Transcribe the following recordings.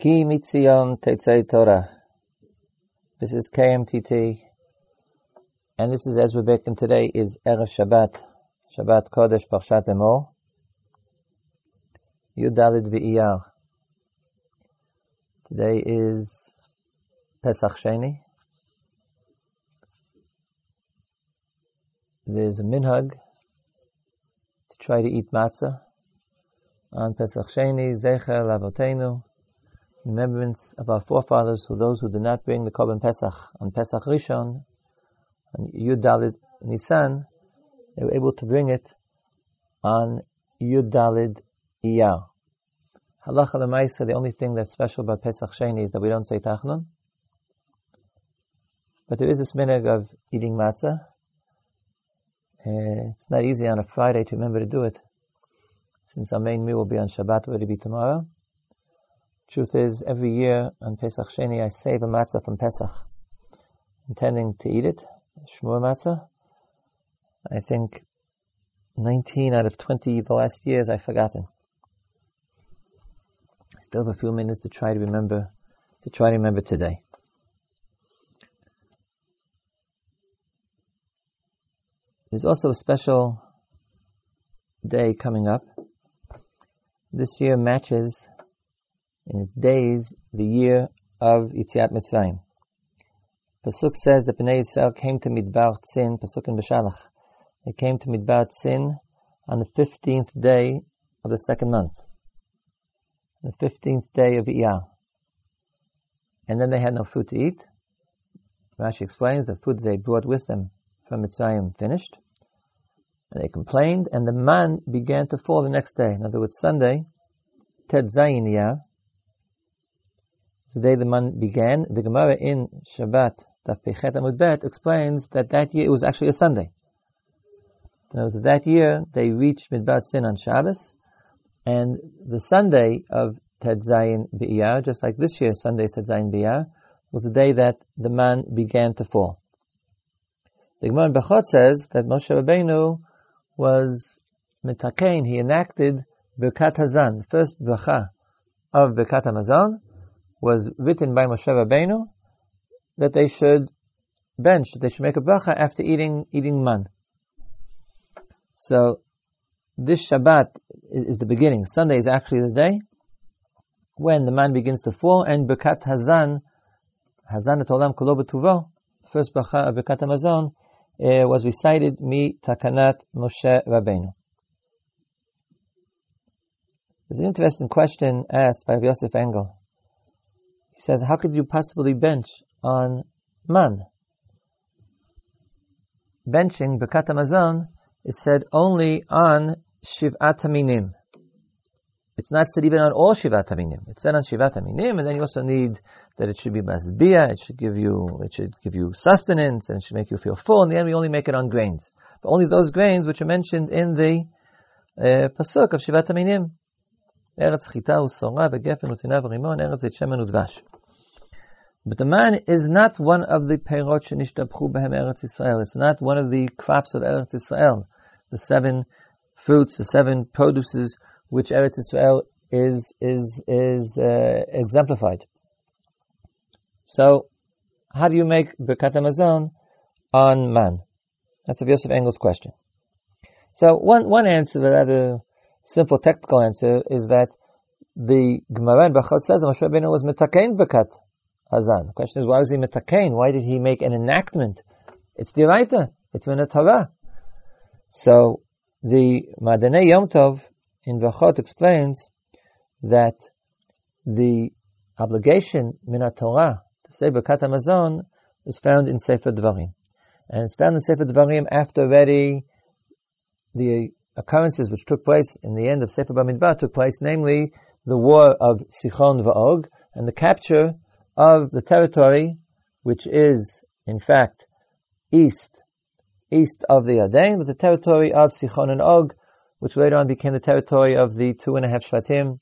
Ki Mitzion Torah. This is KMTT, and this is Ezra Bick, and today is Erev Shabbat, Shabbat Kodesh Parshat Emor, Yudalid V'Iyar. Today is Pesach Sheni. There's a minhag to try to eat matzah on Pesach Sheni, Zecher Lavotenu, remembrance of our forefathers, who those who did not bring the Korban Pesach on Pesach Rishon, on Yud Dalid Nisan, they were able to bring it on Yud Dalid Iyar. Halacha l'maisa, the only thing that's special about Pesach Sheni is that we don't say Tachnun. But there is this minhag of eating matzah. Uh, it's not easy on a Friday to remember to do it, since our main meal will be on Shabbat, will be tomorrow. Truth is, every year on Pesach Sheni, I save a matzah from Pesach, intending to eat it, shmur matzah. I think 19 out of 20 the last years I've forgotten. I still have a few minutes to try to remember, to try to remember today. There's also a special day coming up. This year matches in its days the year of Yitziat Mitzrayim. Pasuk says that Bnei Yisrael came to Midbar Tzin, Pasuk in Beshalach. They came to Midbar Tzin on the 15th day of the second month. The 15th day of Iyar. And then they had no food to eat. Rashi explains the food they brought with them from Mitzrayim finished. And they complained, and the man began to fall the next day. In other words, Sunday, Tet Zayin Iyar, the day the month began. The Gemara in Shabbat, Daf Pechet Amud Bet, explains that that year it was actually a Sunday. It was that year they reached Midbar Sin on Shabbos, and the Sunday of Tet Zayin B'Iyar, just like this year Sunday's Tet Zayin B'Iyar, was the day that the man began to fall. The Gemara in Brachot says that Moshe Rabbeinu was mitakein, he enacted Birkat Hazan, the first bracha of Birkat Hamazon, was written by Moshe Rabbeinu that they should bench, they should make a bracha after eating eating man. So this Shabbat is the beginning. Sunday is actually the day when the man begins to fall, and Birkat Hazan, Hazan et Olam Kolo B'Tuvo, first bracha of Birkat Hamazon, uh, was recited mi Takanat Moshe Rabbeinu. There's an interesting question asked by Yosef Engel. He says, how could you possibly bench on man? Benching, bekatamazon is said only on Shivat Haminim. It's not said even on all Shivat Haminim. It's said on Shivat Haminim, and then you also need that it should be Masbiya, it should give you, it should give you sustenance, and it should make you feel full. In the end, we only make it on grains. But only those grains which are mentioned in the uh, Pasuk of Shivat Haminim. Chita u'Sorah ושעורה וגפן וטנאה Eretz ארץ u'Dvash.'" But the man is not one of the perot shenishtabchu behem Eretz Israel. It's not one of the crops of Eretz Israel, the seven fruits, the seven produces which Eretz Israel is is is uh, exemplified. So, how do you make Birkat on man? That's a Yosef Engel's question. So, one one answer, a rather simple technical answer, is that the Gemara in Brachot says Moshe Rabbeinu was mitakein Birkat Hazan. The question is, why was he metakein? Why did he make an enactment? It's the. It's in a Torah. So the Madane Yom Tov in Vachot explains that the obligation min Torah to say Birkat Hamazon is found in Sefer Dvarim, and it's found in Sefer Dvarim after already the occurrences which took place in the end of Sefer Bamidbar took place, namely the war of Sichon Va'og and the capture of the territory, which is, in fact, east, east of the Yarden, but the territory of Sichon and Og, which later on became the territory of the two and a half Shvatim,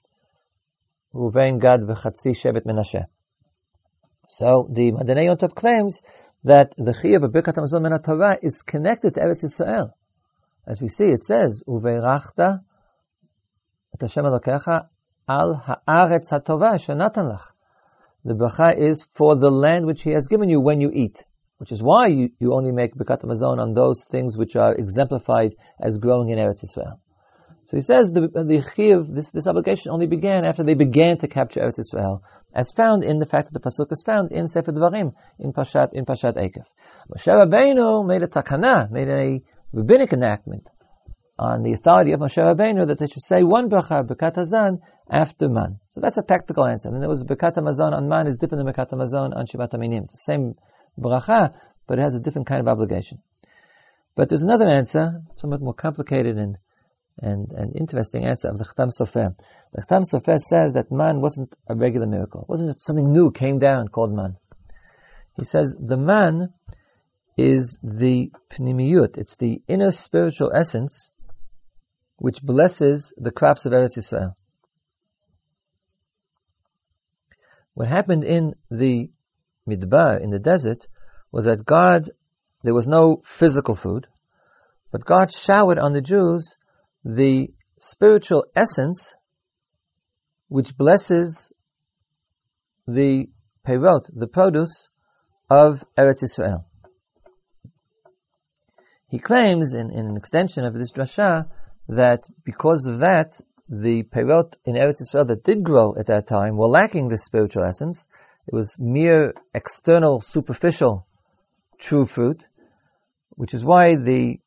Ruvain, Gad, V'chatzi, Shevet, Menashe. So the Madane Yontov claims that the Chiyah of Birkat Hamazon Min Torah is connected to Eretz Yisrael. As we see, it says, Uveirachta et Hashem Elokecha al ha'aretz hatova shenatan lach. The bracha is for the land which he has given you when you eat, which is why you, you only make Birkat Hamazon on those things which are exemplified as growing in Eretz Israel. So he says the, the chiv, this, this obligation only began after they began to capture Eretz Israel, as found in the fact that the pasuk is found in Sefer Devarim, in Pashat, in Pashat Ekev. Moshe Rabbeinu made a takana, made a rabbinic enactment on the authority of Moshe Rabbeinu that they should say one bracha, Birkat Hazan, after man. So that's a tactical answer. And it was Birkat Hamazon on man is different than Birkat Hamazon on Shivat Haminim. It's the same bracha, but it has a different kind of obligation. But there's another answer, somewhat more complicated and and, and interesting answer of the Chatam Sofer. The Chatam Sofer says that man wasn't a regular miracle. It wasn't just something new came down called man. He says the man is the pnimiyut. It's the inner spiritual essence which blesses the crops of Eretz Yisrael. What happened in the Midbar, in the desert, was that God, there was no physical food, but God showered on the Jews the spiritual essence which blesses the perot, the produce of Eretz Israel. He claims, in, in an extension of this drasha, that because of that, the perot in Eretz Israel that did grow at that time were lacking this spiritual essence. It was mere external, superficial, true fruit, which is why the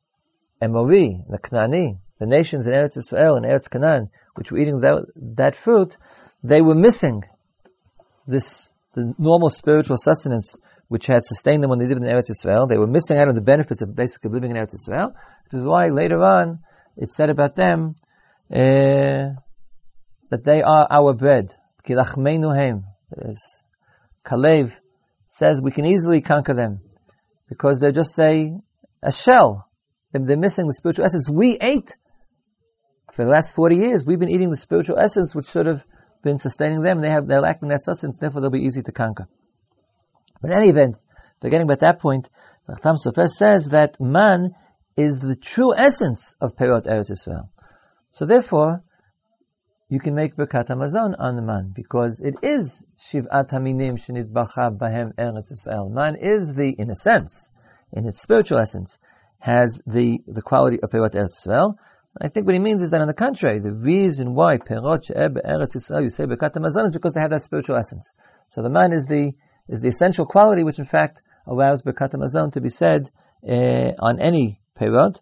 Emori, the Knani, the nations in Eretz Israel and Eretz Canaan, which were eating that, that fruit, they were missing this the normal spiritual sustenance which had sustained them when they lived in Eretz Israel. They were missing out on the benefits of basically living in Eretz Israel, which is why later on it's said about them uh, that they are our bread. As Kalev says, we can easily conquer them because they're just a, a shell. They're missing the spiritual essence. We ate for the last 40 years, we've been eating the spiritual essence which should have been sustaining them. They have, they're lacking that sustenance, therefore they'll be easy to conquer. But in any event, forgetting about that point, Rachtam Sofer says that man is the true essence of Perot Eretz Israel. So therefore, you can make Birkat Hamazon on the man because it is Shiv'at Haminim Shenitbacha Bahem Eretz Israel. Man is the, in a sense, in its spiritual essence, has the, the quality of Perot Eretz Israel. I think what he means is that on the contrary, the reason why Perot She'eb Eretz Yisrael you say Birkat Hamazon is because they have that spiritual essence. So the man is the is the essential quality which in fact allows Birkat Hamazon to be said uh, on any Perot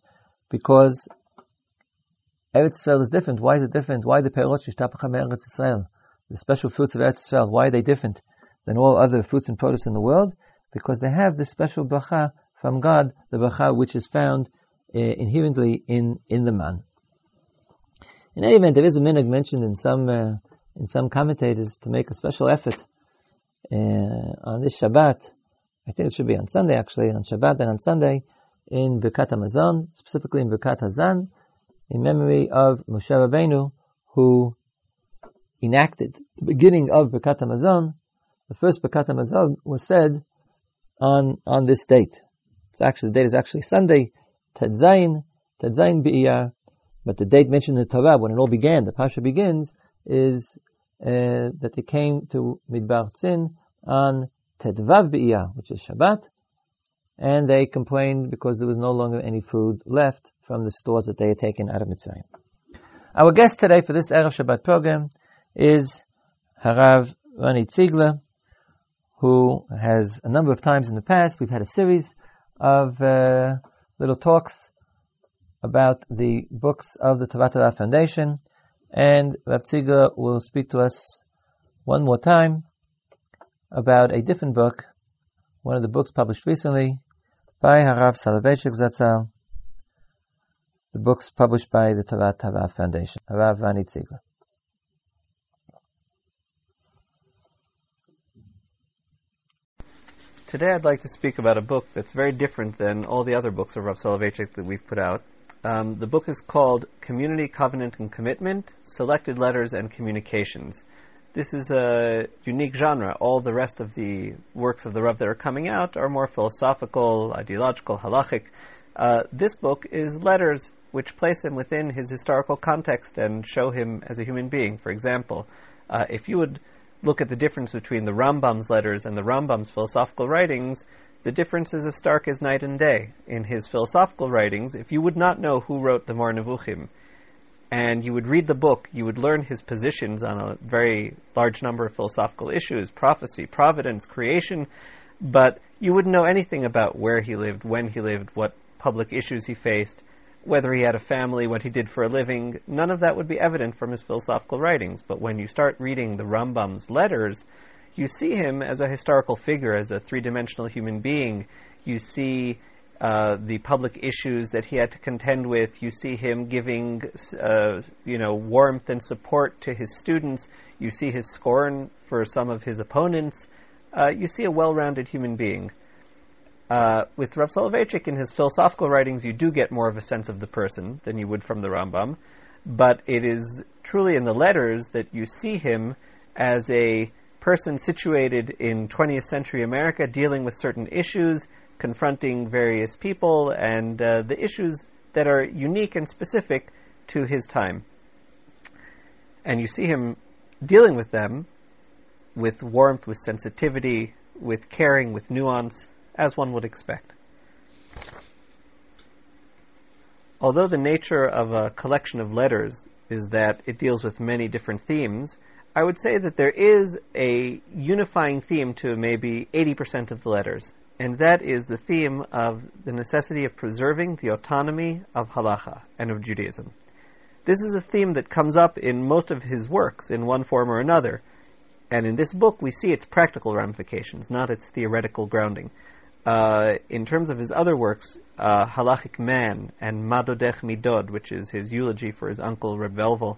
because Eretz Yisrael is different. Why is it different? Why the Perot Shishtapacha Eretz Yisrael? The special fruits of Eretz Yisrael, why are they different than all other fruits and produce in the world? Because they have this special bracha from God, the bracha which is found uh, inherently in, in the man. In any event, there is a minhag mentioned in some uh, in some commentators to make a special effort uh, on this Shabbat. I think it should be on Sunday actually, on Shabbat and on Sunday in Birkat Hamazon, specifically in Birkat Hazan, in memory of Moshe Rabbeinu, who enacted the beginning of Birkat Hamazon. The first Birkat Hamazon was said on on this date. It's actually the date is actually Sunday, Tetzayin, Tetzayin Be'iyar, but the date mentioned in the Torah, when it all began, the Pasha begins, is uh, that they came to Midbar Tzin on Tetvav Be'iyar, which is Shabbat, and they complained because there was no longer any food left from the stores that they had taken out of Mitzrayim. Our guest today for this Erev Shabbat program is Harav Rani Ziegler, who has a number of times in the past, we've had a series of uh, little talks about the books of the Torah Foundation, and Rav Ziegler will speak to us one more time about a different book, one of the books published recently by Harav Soloveitchik Zatzal, the books published by the Toras HoRav Foundation, Harav Rani Ziegler. Today I'd like to speak about a book that's very different than all the other books of Rav Soloveitchik that we've put out. Um, the book is called Community Covenant and Commitment, Selected Letters and Communications. This is a unique genre. All the rest of the works of the Rav that are coming out are more philosophical, ideological, halachic. Uh, this book is letters which place him within his historical context and show him as a human being. For example, uh, if you would look at the difference between the Rambam's letters and the Rambam's philosophical writings, the difference is as stark as night and day. In his philosophical writings, if you would not know who wrote the Moreh Nevuchim, and you would read the book, you would learn his positions on a very large number of philosophical issues prophecy, providence, creation, but you wouldn't know anything about where he lived, when he lived, what public issues he faced, whether he had a family, what he did for a living. None of that would be evident from his philosophical writings. But when you start reading the Rambam's letters, you see him as a historical figure, as a three dimensional human being. You see uh, the public issues that he had to contend with. You see him giving, uh, you know, warmth and support to his students. You see his scorn for some of his opponents. Uh, you see a well-rounded human being. Uh, with Rav Soloveitchik in his philosophical writings, you do get more of a sense of the person than you would from the Rambam, but it is truly in the letters that you see him as a person situated in 20th century America dealing with certain issues, confronting various people, and uh, the issues that are unique and specific to his time. And you see him dealing with them with warmth, with sensitivity, with caring, with nuance, as one would expect. Although the nature of a collection of letters is that it deals with many different themes, I would say that there is a unifying theme to maybe 80% of the letters, and that is the theme of the necessity of preserving the autonomy of halacha and of Judaism. This is a theme that comes up in most of his works in one form or another, and in this book we see its practical ramifications, not its theoretical grounding. Uh, in terms of his other works, uh, Halachic Man and Madodech Midod, which is his eulogy for his uncle Reb Velvel,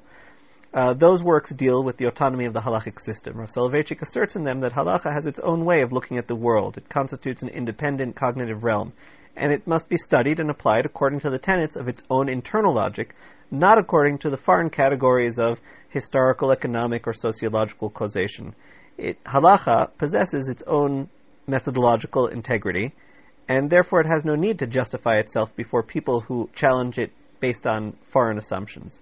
uh, those works deal with the autonomy of the halachic system. Rav Soloveitchik asserts in them that halacha has its own way of looking at the world. It constitutes an independent cognitive realm, and it must be studied and applied according to the tenets of its own internal logic, not according to the foreign categories of historical, economic, or sociological causation. It, halacha possesses its own methodological integrity, and therefore it has no need to justify itself before people who challenge it based on foreign assumptions.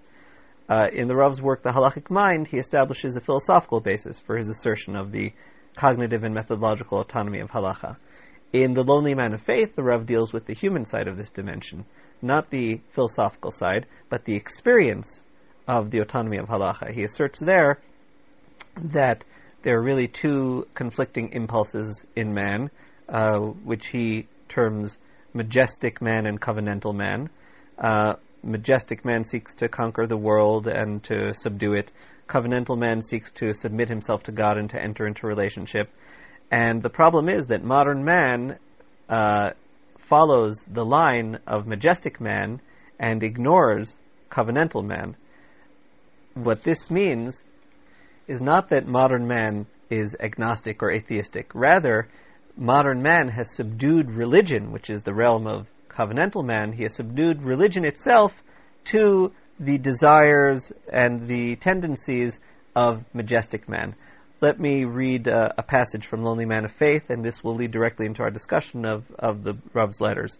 Uh, in the Rav's work, The Halachic Mind, he establishes a philosophical basis for his assertion of the cognitive and methodological autonomy of halacha. In The Lonely Man of Faith, the Rav deals with the human side of this dimension, not the philosophical side, but the experience of the autonomy of halacha. He asserts there that there are really two conflicting impulses in man, uh, which he terms majestic man and covenantal man. Uh, majestic man seeks to conquer the world and to subdue it. Covenantal man seeks to submit himself to God and to enter into relationship. And the problem is that modern man uh, follows the line of majestic man and ignores covenantal man. What this means is not that modern man is agnostic or atheistic. Rather, modern man has subdued religion, which is the realm of covenantal man, he has subdued religion itself to the desires and the tendencies of majestic man. Let me read uh, a passage from Lonely Man of Faith, and this will lead directly into our discussion of, of the Rav's letters.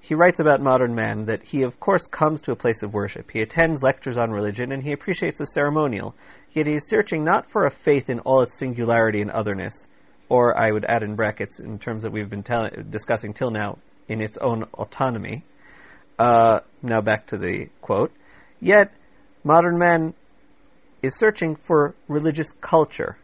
He writes about modern man that he, of course, comes to a place of worship. He attends lectures on religion, and he appreciates the ceremonial. Yet he is searching not for a faith in all its singularity and otherness, or I would add in brackets, in terms that we've been tell- discussing till now, in its own autonomy. Uh, now back to the quote. Yet, modern man is searching for religious culture.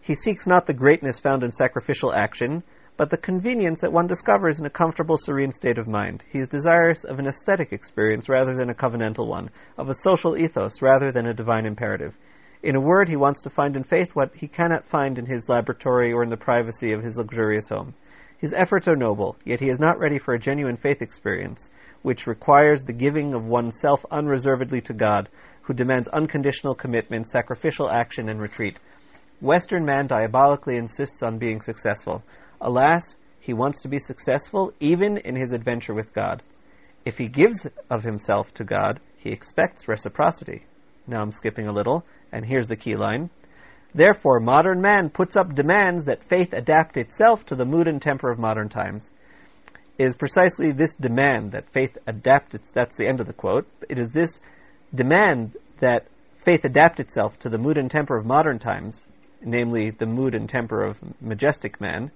He seeks not the greatness found in sacrificial action, but the convenience that one discovers in a comfortable, serene state of mind. He is desirous of an aesthetic experience rather than a covenantal one, of a social ethos rather than a divine imperative. In a word, he wants to find in faith what he cannot find in his laboratory or in the privacy of his luxurious home. His efforts are noble, yet he is not ready for a genuine faith experience, which requires the giving of oneself unreservedly to God, who demands unconditional commitment, sacrificial action, and retreat. Western man diabolically insists on being successful. Alas, he wants to be successful even in his adventure with God. If he gives of himself to God, he expects reciprocity. Now I'm skipping a little, and here's the key line. Therefore, modern man puts up demands that faith adapt itself to the mood and temper of modern times. is precisely this demand that faith adapt its, that's the end of the quote. It is this demand that faith adapt itself to the mood and temper of modern times, namely the mood and temper of majestic man.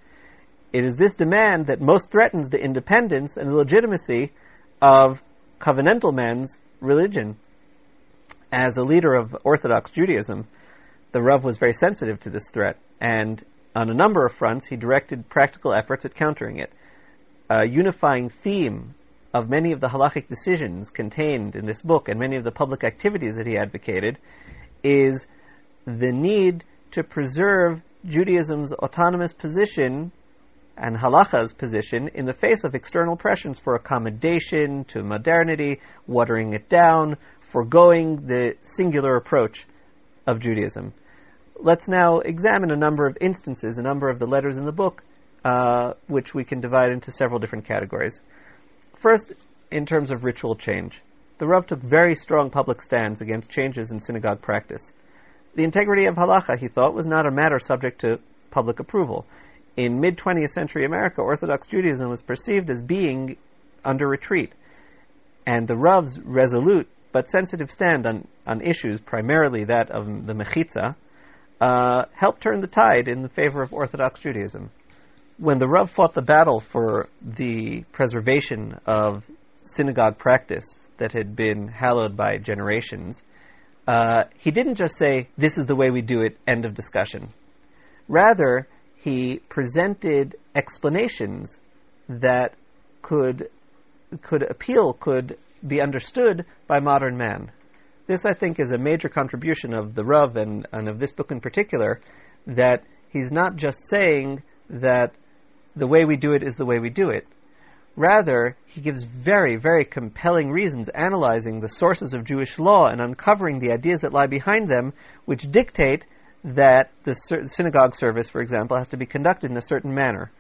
It is this demand that most threatens the independence and the legitimacy of covenantal man's religion. As a leader of Orthodox Judaism, the Rav was very sensitive to this threat, and on a number of fronts, he directed practical efforts at countering it. A unifying theme of many of the halachic decisions contained in this book and many of the public activities that he advocated is the need to preserve Judaism's autonomous position and halacha's position in the face of external pressures for accommodation to modernity, watering it down, foregoing the singular approach of Judaism. Let's now examine a number of instances, a number of the letters in the book, uh, which we can divide into several different categories. First, in terms of ritual change, the Rav took very strong public stands against changes in synagogue practice. The integrity of halacha, he thought, was not a matter subject to public approval. In mid 20th century America, Orthodox Judaism was perceived as being under retreat. And the Rav's resolute but sensitive stand on, on issues, primarily that of the Mechitza, uh, helped turn the tide in the favor of Orthodox Judaism. When the Rav fought the battle for the preservation of synagogue practice that had been hallowed by generations, uh, he didn't just say, This is the way we do it, end of discussion. Rather, he presented explanations that could, could appeal, could be understood by modern man. This, I think, is a major contribution of the Rav and, and of this book in particular, that he's not just saying that the way we do it is the way we do it. Rather, he gives very, very compelling reasons analyzing the sources of Jewish law and uncovering the ideas that lie behind them, which dictate that the synagogue service, for example, has to be conducted in a certain manner.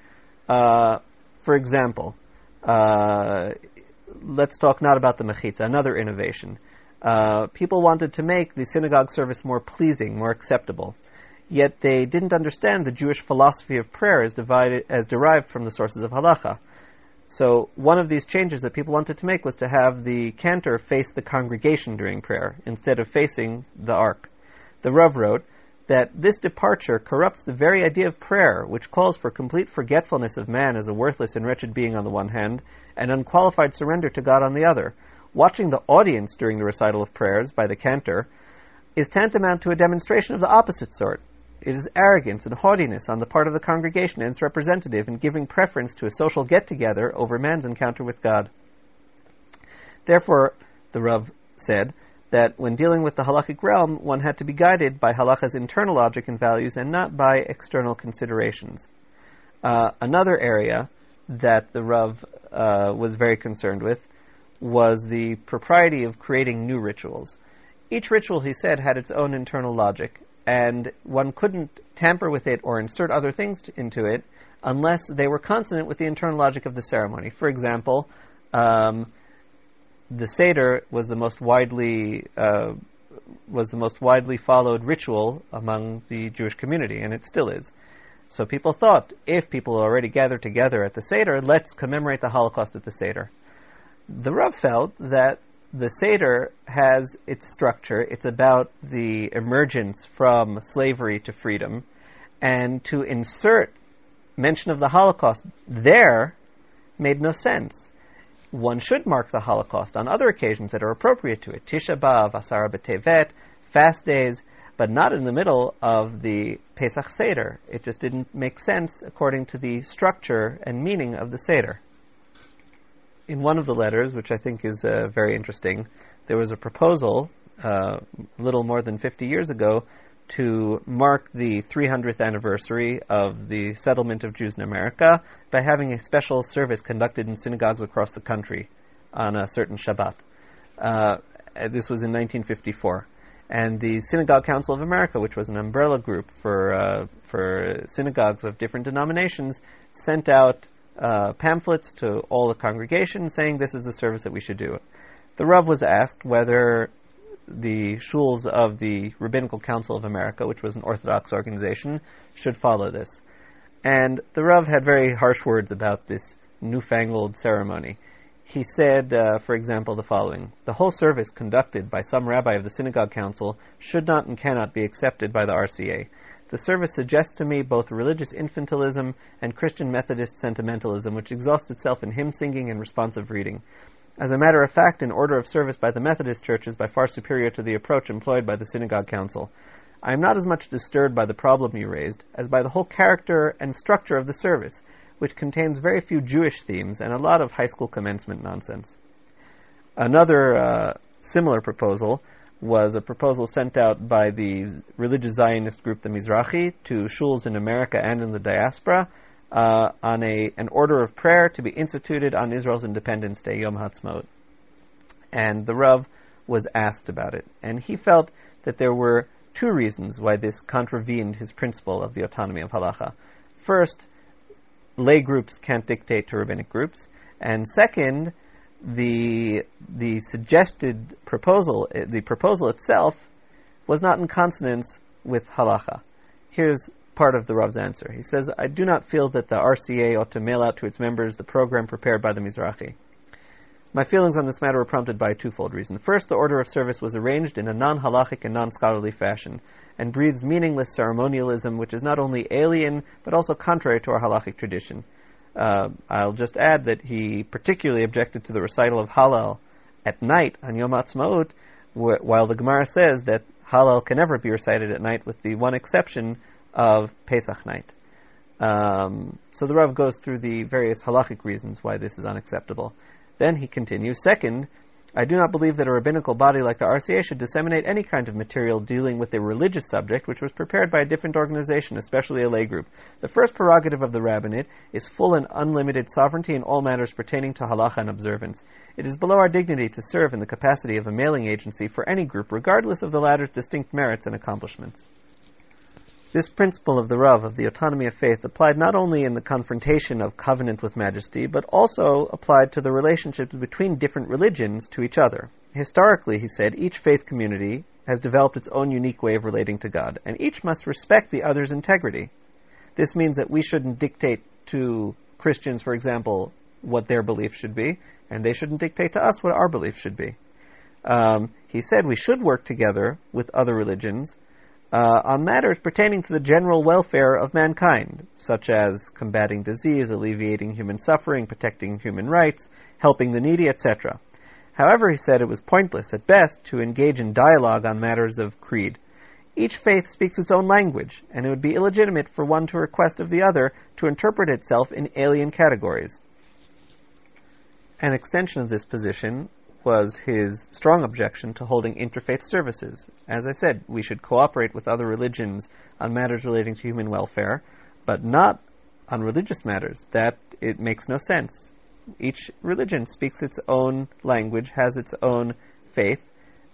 Uh, for example, uh, let's talk not about the mechitza, another innovation. Uh, people wanted to make the synagogue service more pleasing, more acceptable. Yet they didn't understand the Jewish philosophy of prayer as, divided, as derived from the sources of halacha. So one of these changes that people wanted to make was to have the cantor face the congregation during prayer instead of facing the ark. The Rav wrote that this departure corrupts the very idea of prayer, which calls for complete forgetfulness of man as a worthless and wretched being on the one hand, and unqualified surrender to God on the other. Watching the audience during the recital of prayers by the cantor is tantamount to a demonstration of the opposite sort. It is arrogance and haughtiness on the part of the congregation and its representative in giving preference to a social get together over man's encounter with God. Therefore, the Rav said that when dealing with the halakhic realm, one had to be guided by halakha's internal logic and values and not by external considerations. Uh, another area that the Rav uh, was very concerned with was the propriety of creating new rituals. Each ritual, he said, had its own internal logic, and one couldn't tamper with it or insert other things into it unless they were consonant with the internal logic of the ceremony. For example, um, the Seder was the most widely uh, was the most widely followed ritual among the Jewish community, and it still is. So people thought, if people already gather together at the Seder, let's commemorate the Holocaust at the Seder. The Rav felt that the Seder has its structure. It's about the emergence from slavery to freedom. And to insert mention of the Holocaust there made no sense. One should mark the Holocaust on other occasions that are appropriate to it. Tisha B'Av, Asara B'Tevet, fast days, but not in the middle of the Pesach Seder. It just didn't make sense according to the structure and meaning of the Seder in one of the letters, which I think is uh, very interesting, there was a proposal uh, little more than 50 years ago to mark the 300th anniversary of the settlement of Jews in America by having a special service conducted in synagogues across the country on a certain Shabbat. Uh, this was in 1954. And the Synagogue Council of America, which was an umbrella group for, uh, for synagogues of different denominations, sent out uh, pamphlets to all the congregation saying this is the service that we should do. The Rav was asked whether the shuls of the Rabbinical Council of America, which was an Orthodox organization, should follow this. And the Rav had very harsh words about this newfangled ceremony. He said, uh, for example, the following The whole service conducted by some rabbi of the synagogue council should not and cannot be accepted by the RCA. The service suggests to me both religious infantilism and Christian Methodist sentimentalism, which exhausts itself in hymn singing and responsive reading. As a matter of fact, an order of service by the Methodist Church is by far superior to the approach employed by the Synagogue Council. I am not as much disturbed by the problem you raised as by the whole character and structure of the service, which contains very few Jewish themes and a lot of high school commencement nonsense. Another uh, similar proposal was a proposal sent out by the religious Zionist group, the Mizrahi, to shuls in America and in the diaspora uh, on a, an order of prayer to be instituted on Israel's Independence Day, Yom Ha'atzmaut. And the Rav was asked about it. And he felt that there were two reasons why this contravened his principle of the autonomy of halacha. First, lay groups can't dictate to rabbinic groups, and second, the the suggested proposal, the proposal itself, was not in consonance with halacha. Here's part of the Rav's answer. He says, "I do not feel that the RCA ought to mail out to its members the program prepared by the Mizrahi. My feelings on this matter were prompted by a twofold reason. First, the order of service was arranged in a non halachic and non scholarly fashion, and breathes meaningless ceremonialism which is not only alien but also contrary to our halachic tradition. Uh, I'll just add that he particularly objected to the recital of Hallel at night on Yom Ha'atzmaut, wh- while the Gemara says that Hallel can never be recited at night, with the one exception of Pesach night. Um, so the Rav goes through the various halachic reasons why this is unacceptable. Then he continues, second, I do not believe that a rabbinical body like the RCA should disseminate any kind of material dealing with a religious subject which was prepared by a different organization, especially a lay group. The first prerogative of the rabbinate is full and unlimited sovereignty in all matters pertaining to halacha and observance. It is below our dignity to serve in the capacity of a mailing agency for any group, regardless of the latter's distinct merits and accomplishments. This principle of the Rav, of the autonomy of faith, applied not only in the confrontation of covenant with majesty, but also applied to the relationships between different religions to each other. Historically, he said, each faith community has developed its own unique way of relating to God, and each must respect the other's integrity. This means that we shouldn't dictate to Christians, for example, what their belief should be, and they shouldn't dictate to us what our belief should be. Um, he said we should work together with other religions, uh, on matters pertaining to the general welfare of mankind, such as combating disease, alleviating human suffering, protecting human rights, helping the needy, etc. However, he said it was pointless, at best, to engage in dialogue on matters of creed. Each faith speaks its own language, and it would be illegitimate for one to request of the other to interpret itself in alien categories. An extension of this position was his strong objection to holding interfaith services. As I said, we should cooperate with other religions on matters relating to human welfare, but not on religious matters. That it makes no sense. Each religion speaks its own language, has its own faith,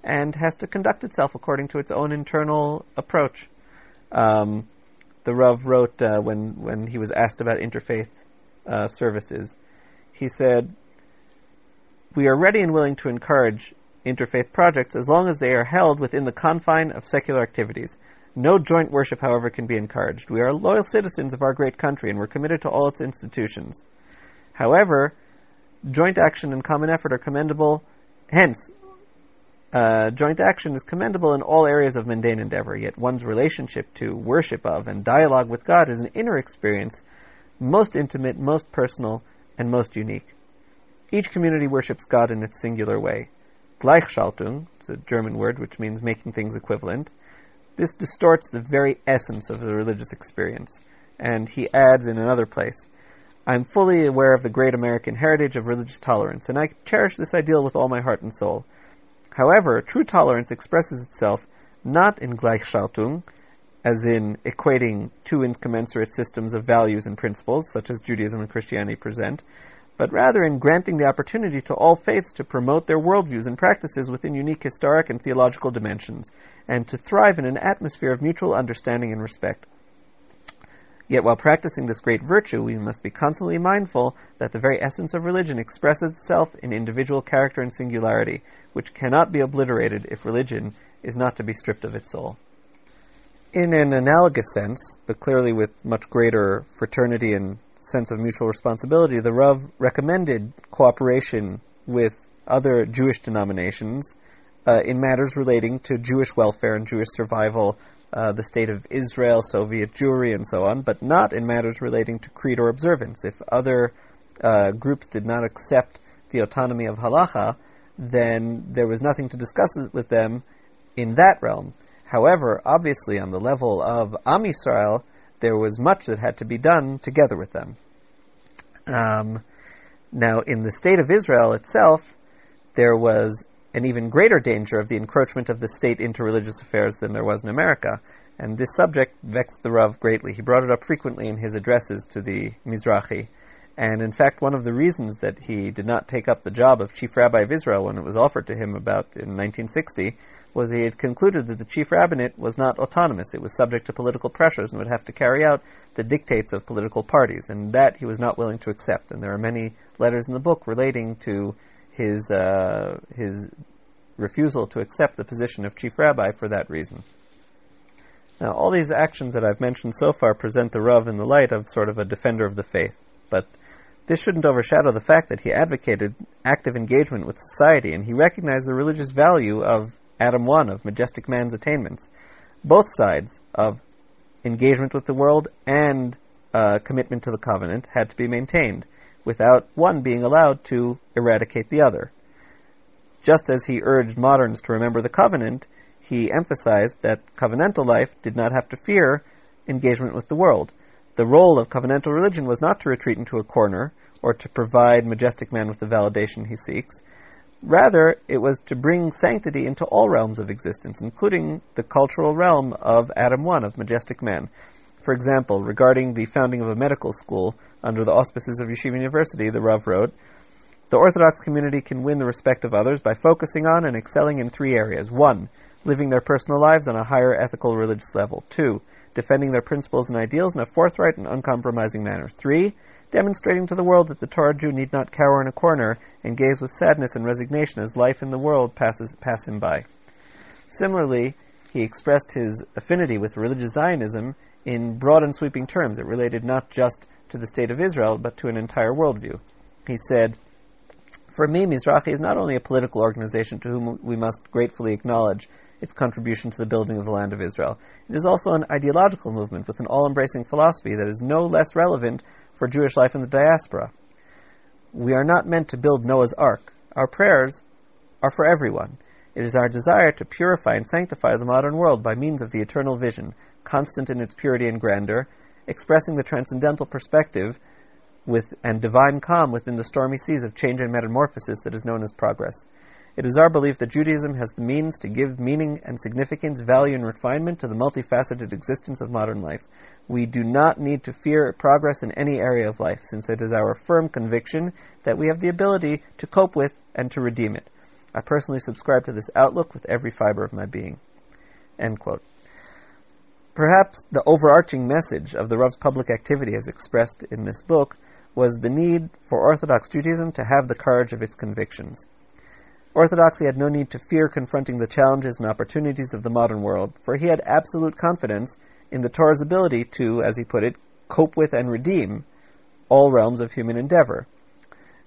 and has to conduct itself according to its own internal approach. Um, the Rav wrote uh, when when he was asked about interfaith uh, services, he said, we are ready and willing to encourage interfaith projects as long as they are held within the confine of secular activities. No joint worship, however, can be encouraged. We are loyal citizens of our great country and we're committed to all its institutions. However, joint action and common effort are commendable. Hence, uh, joint action is commendable in all areas of mundane endeavor, yet one's relationship to, worship of, and dialogue with God is an inner experience, most intimate, most personal, and most unique. Each community worships God in its singular way. Gleichschaltung, it's a German word which means making things equivalent. This distorts the very essence of the religious experience. And he adds in another place, I'm fully aware of the great American heritage of religious tolerance, and I cherish this ideal with all my heart and soul. However, true tolerance expresses itself not in Gleichschaltung, as in equating two incommensurate systems of values and principles, such as Judaism and Christianity present, but rather in granting the opportunity to all faiths to promote their worldviews and practices within unique historic and theological dimensions, and to thrive in an atmosphere of mutual understanding and respect. Yet while practicing this great virtue, we must be constantly mindful that the very essence of religion expresses itself in individual character and singularity, which cannot be obliterated if religion is not to be stripped of its soul. In an analogous sense, but clearly with much greater fraternity and sense of mutual responsibility, the Rav recommended cooperation with other Jewish denominations uh, in matters relating to Jewish welfare and Jewish survival, uh, the state of Israel, Soviet Jewry, and so on, but not in matters relating to creed or observance. If other uh, groups did not accept the autonomy of halacha, then there was nothing to discuss with them in that realm. However, obviously, on the level of Am Yisrael, there was much that had to be done together with them. Um, now, in the state of Israel itself, there was an even greater danger of the encroachment of the state into religious affairs than there was in America. And this subject vexed the Rav greatly. He brought it up frequently in his addresses to the Mizrahi. And in fact, one of the reasons that he did not take up the job of chief rabbi of Israel when it was offered to him about in 1960 was he had concluded that the chief rabbinate was not autonomous. It was subject to political pressures and would have to carry out the dictates of political parties. And that he was not willing to accept. And there are many letters in the book relating to his, uh, his refusal to accept the position of chief rabbi for that reason. Now, all these actions that I've mentioned so far present the Rav in the light of sort of a defender of the faith. But this shouldn't overshadow the fact that he advocated active engagement with society and he recognized the religious value of Adam 1, of majestic man's attainments. Both sides of engagement with the world and uh, commitment to the covenant had to be maintained, without one being allowed to eradicate the other. Just as he urged moderns to remember the covenant, he emphasized that covenantal life did not have to fear engagement with the world. The role of covenantal religion was not to retreat into a corner or to provide majestic man with the validation he seeks. Rather, it was to bring sanctity into all realms of existence, including the cultural realm of Adam 1, of majestic man. For example, regarding the founding of a medical school under the auspices of Yeshiva University, the Rav wrote, The Orthodox community can win the respect of others by focusing on and excelling in three areas. One, living their personal lives on a higher ethical religious level. Two, defending their principles and ideals in a forthright and uncompromising manner. Three, demonstrating to the world that the Torah Jew need not cower in a corner and gaze with sadness and resignation as life in the world passes pass him by. Similarly, he expressed his affinity with religious Zionism in broad and sweeping terms. It related not just to the state of Israel, but to an entire worldview. He said, For me, Mizrahi is not only a political organization to whom we must gratefully acknowledge its contribution to the building of the land of Israel. It is also an ideological movement with an all embracing philosophy that is no less relevant for Jewish life in the diaspora. We are not meant to build Noah's Ark. Our prayers are for everyone. It is our desire to purify and sanctify the modern world by means of the eternal vision, constant in its purity and grandeur, expressing the transcendental perspective with and divine calm within the stormy seas of change and metamorphosis that is known as progress. It is our belief that Judaism has the means to give meaning and significance, value, and refinement to the multifaceted existence of modern life. We do not need to fear progress in any area of life, since it is our firm conviction that we have the ability to cope with and to redeem it. I personally subscribe to this outlook with every fiber of my being. End quote. Perhaps the overarching message of the Rav's public activity as expressed in this book was the need for Orthodox Judaism to have the courage of its convictions. Orthodoxy had no need to fear confronting the challenges and opportunities of the modern world, for he had absolute confidence in the Torah's ability to, as he put it, cope with and redeem all realms of human endeavor.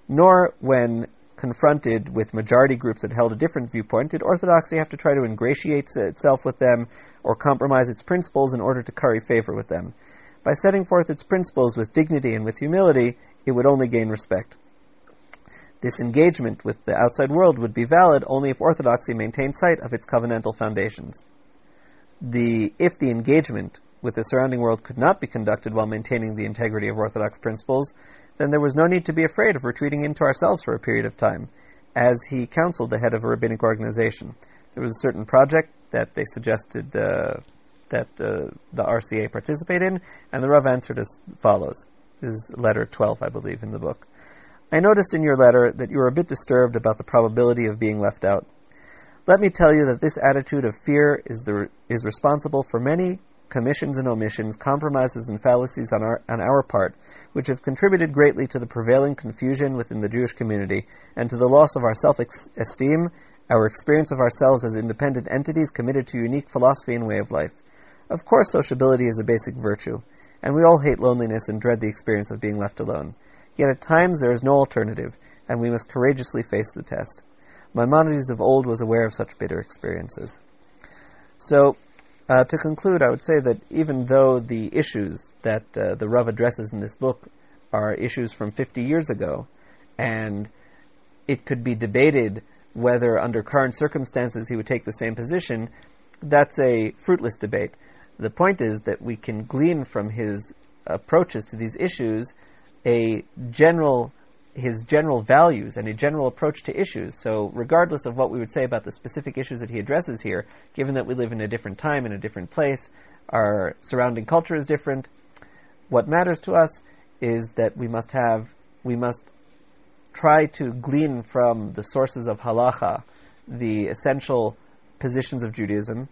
Nor, when confronted with majority groups that held a different viewpoint, did Orthodoxy have to try to ingratiate itself with them or compromise its principles in order to curry favor with them. By setting forth its principles with dignity and with humility, it would only gain respect. This engagement with the outside world would be valid only if orthodoxy maintained sight of its covenantal foundations. The, if the engagement with the surrounding world could not be conducted while maintaining the integrity of orthodox principles, then there was no need to be afraid of retreating into ourselves for a period of time, as he counseled the head of a rabbinic organization. There was a certain project that they suggested uh, that uh, the RCA participate in, and the Rav answered as follows. This is letter 12, I believe, in the book. I noticed in your letter that you were a bit disturbed about the probability of being left out. Let me tell you that this attitude of fear is, the, is responsible for many commissions and omissions, compromises and fallacies on our, on our part, which have contributed greatly to the prevailing confusion within the Jewish community and to the loss of our self esteem, our experience of ourselves as independent entities committed to unique philosophy and way of life. Of course, sociability is a basic virtue. and we all hate loneliness and dread the experience of being left alone. Yet at times there is no alternative, and we must courageously face the test. Maimonides of old was aware of such bitter experiences. So, uh, to conclude, I would say that even though the issues that uh, the Rav addresses in this book are issues from 50 years ago, and it could be debated whether under current circumstances he would take the same position, that's a fruitless debate. The point is that we can glean from his approaches to these issues a general his general values and a general approach to issues. So, regardless of what we would say about the specific issues that he addresses here, given that we live in a different time, in a different place, our surrounding culture is different, what matters to us is that we must have, we must try to glean from the sources of halacha the essential positions of Judaism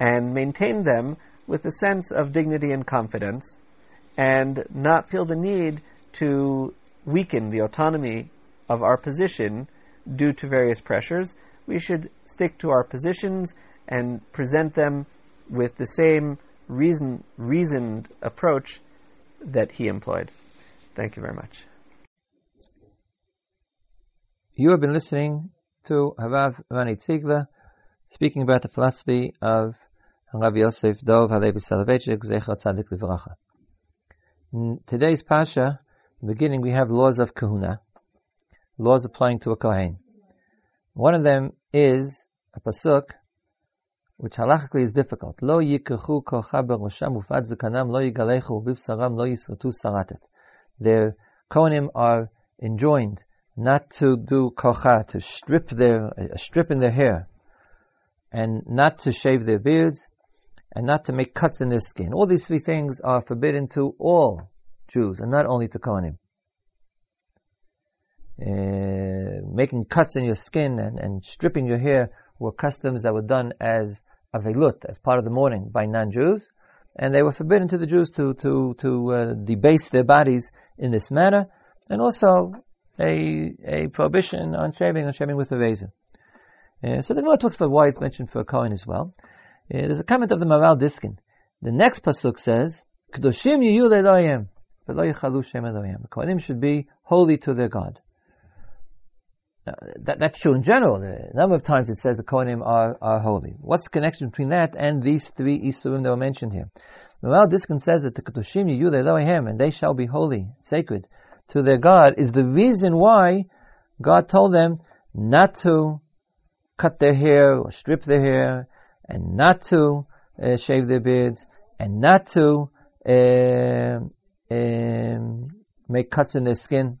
and maintain them with a sense of dignity and confidence and not feel the need to weaken the autonomy of our position due to various pressures. We should stick to our positions and present them with the same reason, reasoned approach that he employed. Thank you very much. You have been listening to Harav Rani Ziegler speaking about the philosophy of Rav Yosef Dov Halevi Soloveitchik Zecher Tzadik Livracha. In today's Parsha, beginning we have laws of kahuna, laws applying to a kohen. One of them is a pasuk, which halachically is difficult. Lo yikachu kocha berosham ufad zekanam lo yigalechu vivsaram lo yisratu saratet. Their kohenim are enjoined not to do kocha, to strip their, a strip in their hair, and not to shave their beards, and not to make cuts in their skin. All these three things are forbidden to all Jews, and not only to Kohanim. Uh, making cuts in your skin and, and stripping your hair were customs that were done as avelut, as part of the mourning by non-Jews, and they were forbidden to the Jews to to to uh, debase their bodies in this manner, and also a a prohibition on shaving on shaving with a razor. Uh, so the Gemara talks about why it's mentioned for a Kohen as well. There's a comment of the Maharil Diskin. The next pasuk says, "Kedoshim yiyu le'loyim, v'lo yichalu shem Elohim." The Kohanim should be holy to their God. Now, that, that's true in general. The number of times it says the Kohanim are, are holy. What's the connection between that and these three Isurim that were mentioned here? Maharil Diskin says that the Kedoshim yiyu Elohim, and they shall be holy, sacred to their God, is the reason why God told them not to cut their hair or strip their hair, and not to uh, shave their beards, and not to uh, um, make cuts in their skin.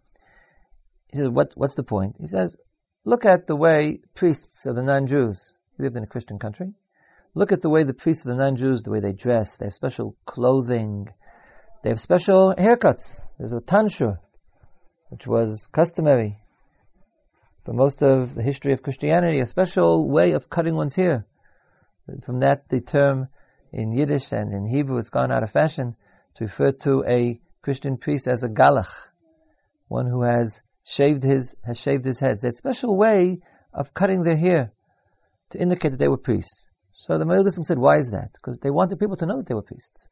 He says, what, what's the point? He says, look at the way priests of the non-Jews, lived in a Christian country, look at the way the priests of the non-Jews, the way they dress, they have special clothing, they have special haircuts. There's a tonsure, which was customary for most of the history of Christianity, a special way of cutting one's hair. From that, the term in Yiddish and in Hebrew, it's gone out of fashion to refer to a Christian priest as a galach, one who has shaved his has shaved his head. That special way of cutting their hair to indicate that they were priests. So the Maharil said, why is that? Because they wanted people to know that they were priests.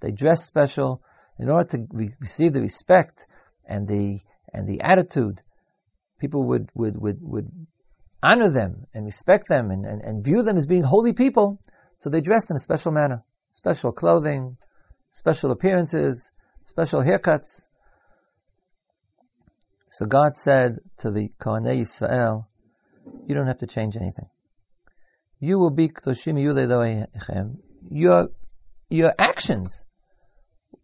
They dressed special in order to re- receive the respect and the and the attitude. People would would would, would honor them and respect them and, and, and view them as being holy people. So they dressed in a special manner, special clothing, special appearances, special haircuts. So God said to the Kohanei Yisrael, you don't have to change anything. You will be Ktoshim Your, your actions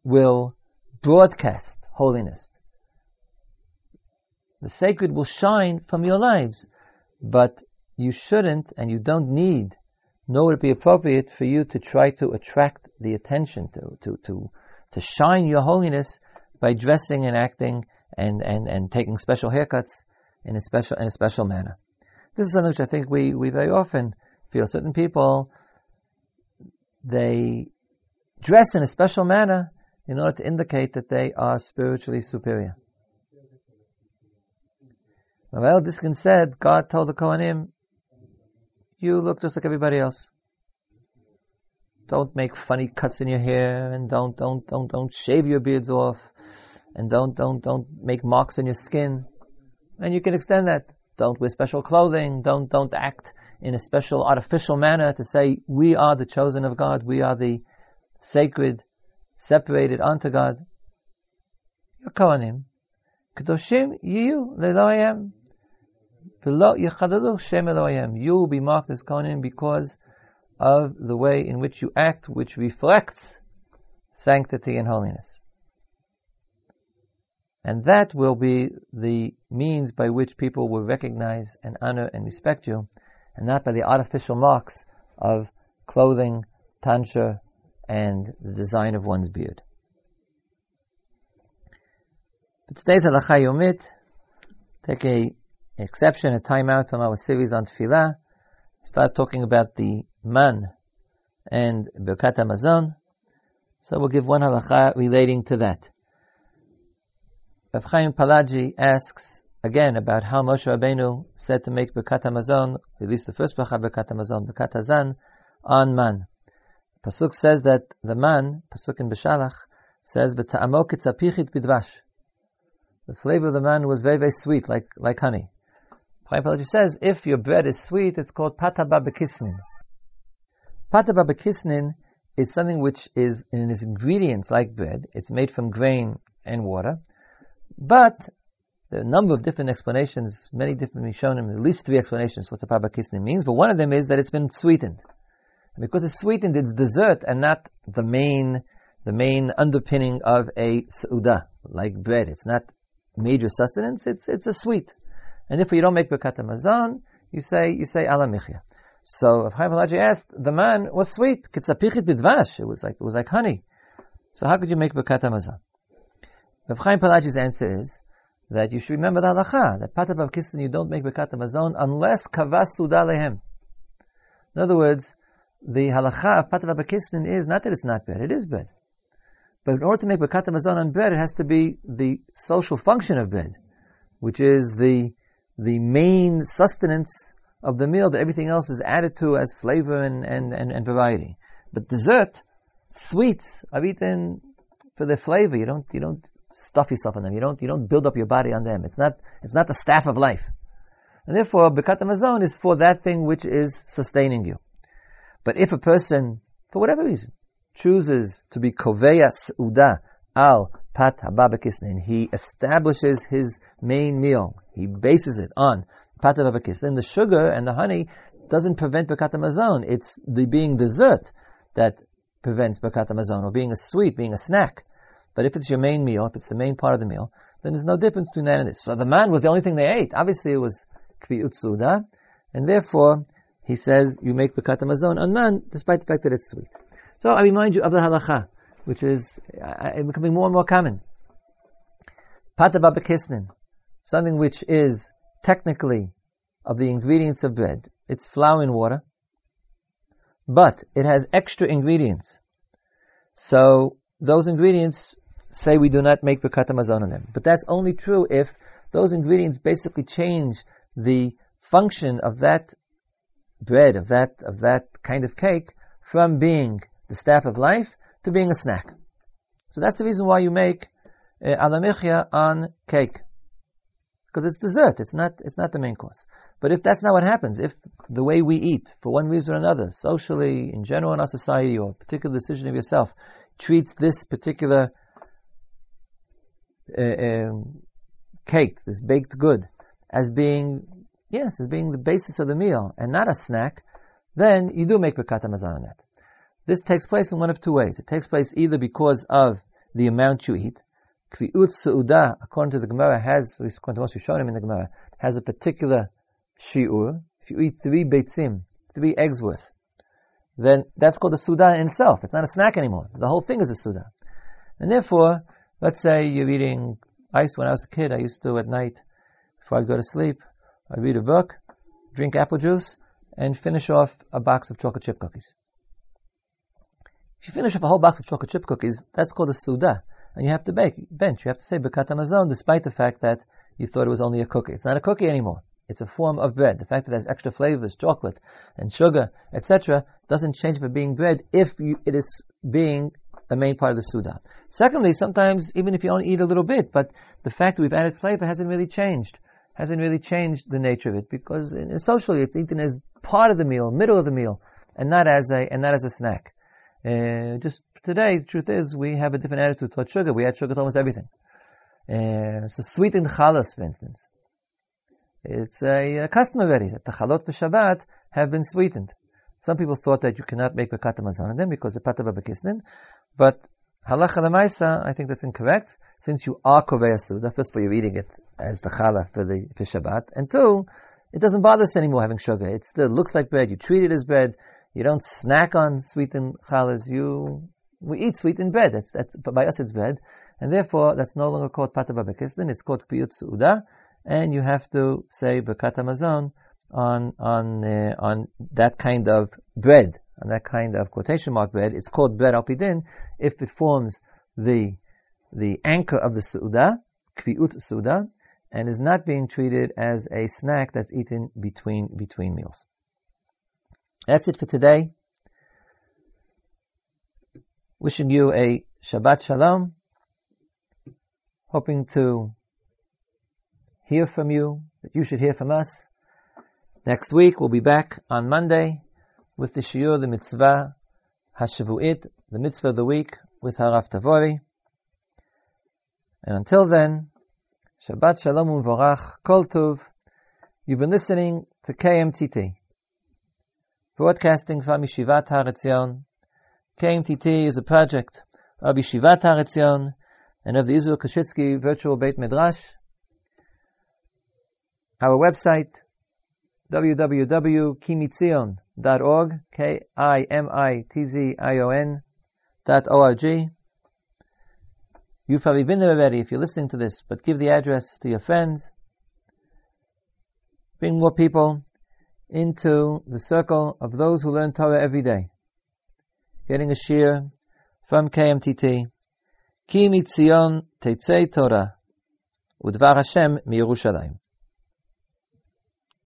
will broadcast holiness. The sacred will shine from your lives, but you shouldn't and you don't need, nor would it be appropriate for you to try to attract the attention, to, to, to, to shine your holiness by dressing and acting and, and, and taking special haircuts in a special, in a special manner. This is something which I think we, we very often feel. Certain people, they dress in a special manner in order to indicate that they are spiritually superior. Maharil Diskin said, God told the Kohanim, you look just like everybody else. don't make funny cuts in your hair, and don't, don't, don't, don't shave your beards off, and don't, don't, don't make marks on your skin. And you can extend that. Don't wear special clothing. Don't, don't act in a special artificial manner to say, we are the chosen of God. We are the sacred, separated unto God. You're Kohanim. Kedoshim yiyu leloyem. Below yichadalu shem Elohim. You will be marked as Kohanim because of the way in which you act, which reflects sanctity and holiness. And that will be the means by which people will recognize and honor and respect you, and not by the artificial marks of clothing, tonsure, and the design of one's beard. But today's halacha yomit, take a exception, a time out from our series on tefillah, start talking about the man and Birkat Hamazon. So we'll give one halacha relating to that. Rav Chaim Palaji asks again about how Moshe Rabbeinu said to make Birkat Hamazon, at least the first bracha Birkat Hamazon, Birkat Hazan, on man. Pasuk says that the man, Pasuk in Beshalach, says, "B'ta'amo kitzapichit bidvash." The flavor of the man was very, very sweet, like like honey. Chaim says, if your bread is sweet, it's called pataba bekisnin. Pataba bekisnin is something which is in its ingredients like bread. It's made from grain and water. But there are a number of different explanations, many different Rishonim, at least three explanations what the pataba bekisnin means. But one of them is that it's been sweetened. And because it's sweetened, it's dessert and not the main, the main underpinning of a seudah, like bread. It's not major sustenance, it's, it's a sweet. And if you don't make Birkat you say, you say Ala Michya. So if Chaim asked, the man was sweet. Kitzapichit bidvash. It was like, it was like honey. So how could you make Birkat Hamazon? Rav Chaim answer is that you should remember the halacha, that Pata Kistin, you don't make Birkat unless kavas suda lehem. In other words, the halacha of Pata Kistin is not that it's not bread, it is bread. But in order to make Birkat on bread, it has to be the social function of bread, which is the the main sustenance of the meal that everything else is added to as flavor and, and, and, and variety. But dessert, sweets are eaten for their flavor. You don't, you don't stuff yourself on them. You don't, you don't build up your body on them. It's not, it's not the staff of life. And therefore, Birkat is for that thing which is sustaining you. But if a person, for whatever reason, chooses to be koveya uda al pat hababakisnin, he establishes his main meal, he bases it on pat hababakisnin. The sugar and the honey doesn't prevent Birkat Hamazon. It's the being dessert that prevents Birkat Hamazon, or being a sweet, being a snack. But if it's your main meal, if it's the main part of the meal, then there's no difference between that and this. So the man was the only thing they ate. Obviously it was kvi utsuda, and therefore he says you make Birkat Hamazon on man, despite the fact that it's sweet. So I remind you of the halacha, which is uh, becoming more and more common. Pataba bekisnin, something which is technically of the ingredients of bread. It's flour and water, but it has extra ingredients. So those ingredients say we do not make Birkat on them. But that's only true if those ingredients basically change the function of that bread, of that, of that kind of cake, from being the staff of life to being a snack. So that's the reason why you make uh, alamichya on cake. Because it's dessert, it's not, it's not the main course. But if that's not what happens, if the way we eat, for one reason or another, socially, in general in our society, or a particular decision of yourself, treats this particular uh, um, cake, this baked good, as being, yes, as being the basis of the meal, and not a snack, then you do make Birkat Hamazon on that. This takes place in one of two ways. It takes place either because of the amount you eat. Kvi'ut Su'udah, according to the Gemara, has, at least according to most Rishonim in the Gemara, has a particular shi'ur. If you eat three beitzim, three eggs worth, then that's called a Sudah in itself. It's not a snack anymore. The whole thing is a Sudah. And therefore, let's say you're eating ice. When I was a kid, I used to at night, before I'd go to sleep, I'd read a book, drink apple juice, and finish off a box of chocolate chip cookies. If you finish up a whole box of chocolate chip cookies, that's called a suda. And you have to bake, bench. You have to say Birkat Hamazon despite the fact that you thought it was only a cookie. It's not a cookie anymore. It's a form of bread. The fact that it has extra flavors, chocolate and sugar, etc., doesn't change it being bread if you, it is being a main part of the Suda. Secondly, sometimes even if you only eat a little bit, but the fact that we've added flavor hasn't really changed, hasn't really changed the nature of it because socially it's eaten as part of the meal, middle of the meal, and not as a and not as a snack. Uh, just today, the truth is we have a different attitude towards sugar. We add sugar to almost everything. Uh, so sweetened chalas, for instance, it's a, a custom already that the chalot for Shabbat have been sweetened. Some people thought that you cannot make bekat mazon in them because of pata b'kisnin, but halacha lemaisa, I think that's incorrect. Since you are kovei suda, first of all, you're eating it as the challah for the for Shabbat, and two, it doesn't bother us anymore having sugar. It still looks like bread. You treat it as bread. You don't snack on sweetened challahs. You we eat sweetened bread. That's that's by us it's bread, and therefore that's no longer called pata b'kisnin. It's called piyut suda, and you have to say bekat mazon on on uh, on that kind of bread, on that kind of quotation mark bread. It's called bread alpidin if it forms the the anchor of the suda, kviut suda, and is not being treated as a snack that's eaten between between meals. That's it for today. Wishing you a Shabbat Shalom. Hoping to hear from you, that you should hear from us. Next week we'll be back on Monday with the Shiur, the Mitzvah Hashavuit, the Mitzvah of the Week with Harav Tavori. And until then, Shabbat Shalom U'Vorach, Kol Tov. You've been listening to KMTT, broadcasting from Yeshivat Har Etzion. KMTT is a project of Yeshivat Har Etzion and of the Israel Koschitzky Virtual Beit Midrash. Our website, www.kimitzion.org, K-I-M-I-T-Z-I-O-N dot O-R-G. You've probably been there already if you're listening to this, but give the address to your friends. Bring more people into the circle of those who learn Torah every day. Getting a shiur from KMTT. Ki mitzion teitzei Torah. Udvar Hashem mi Yerushalayim.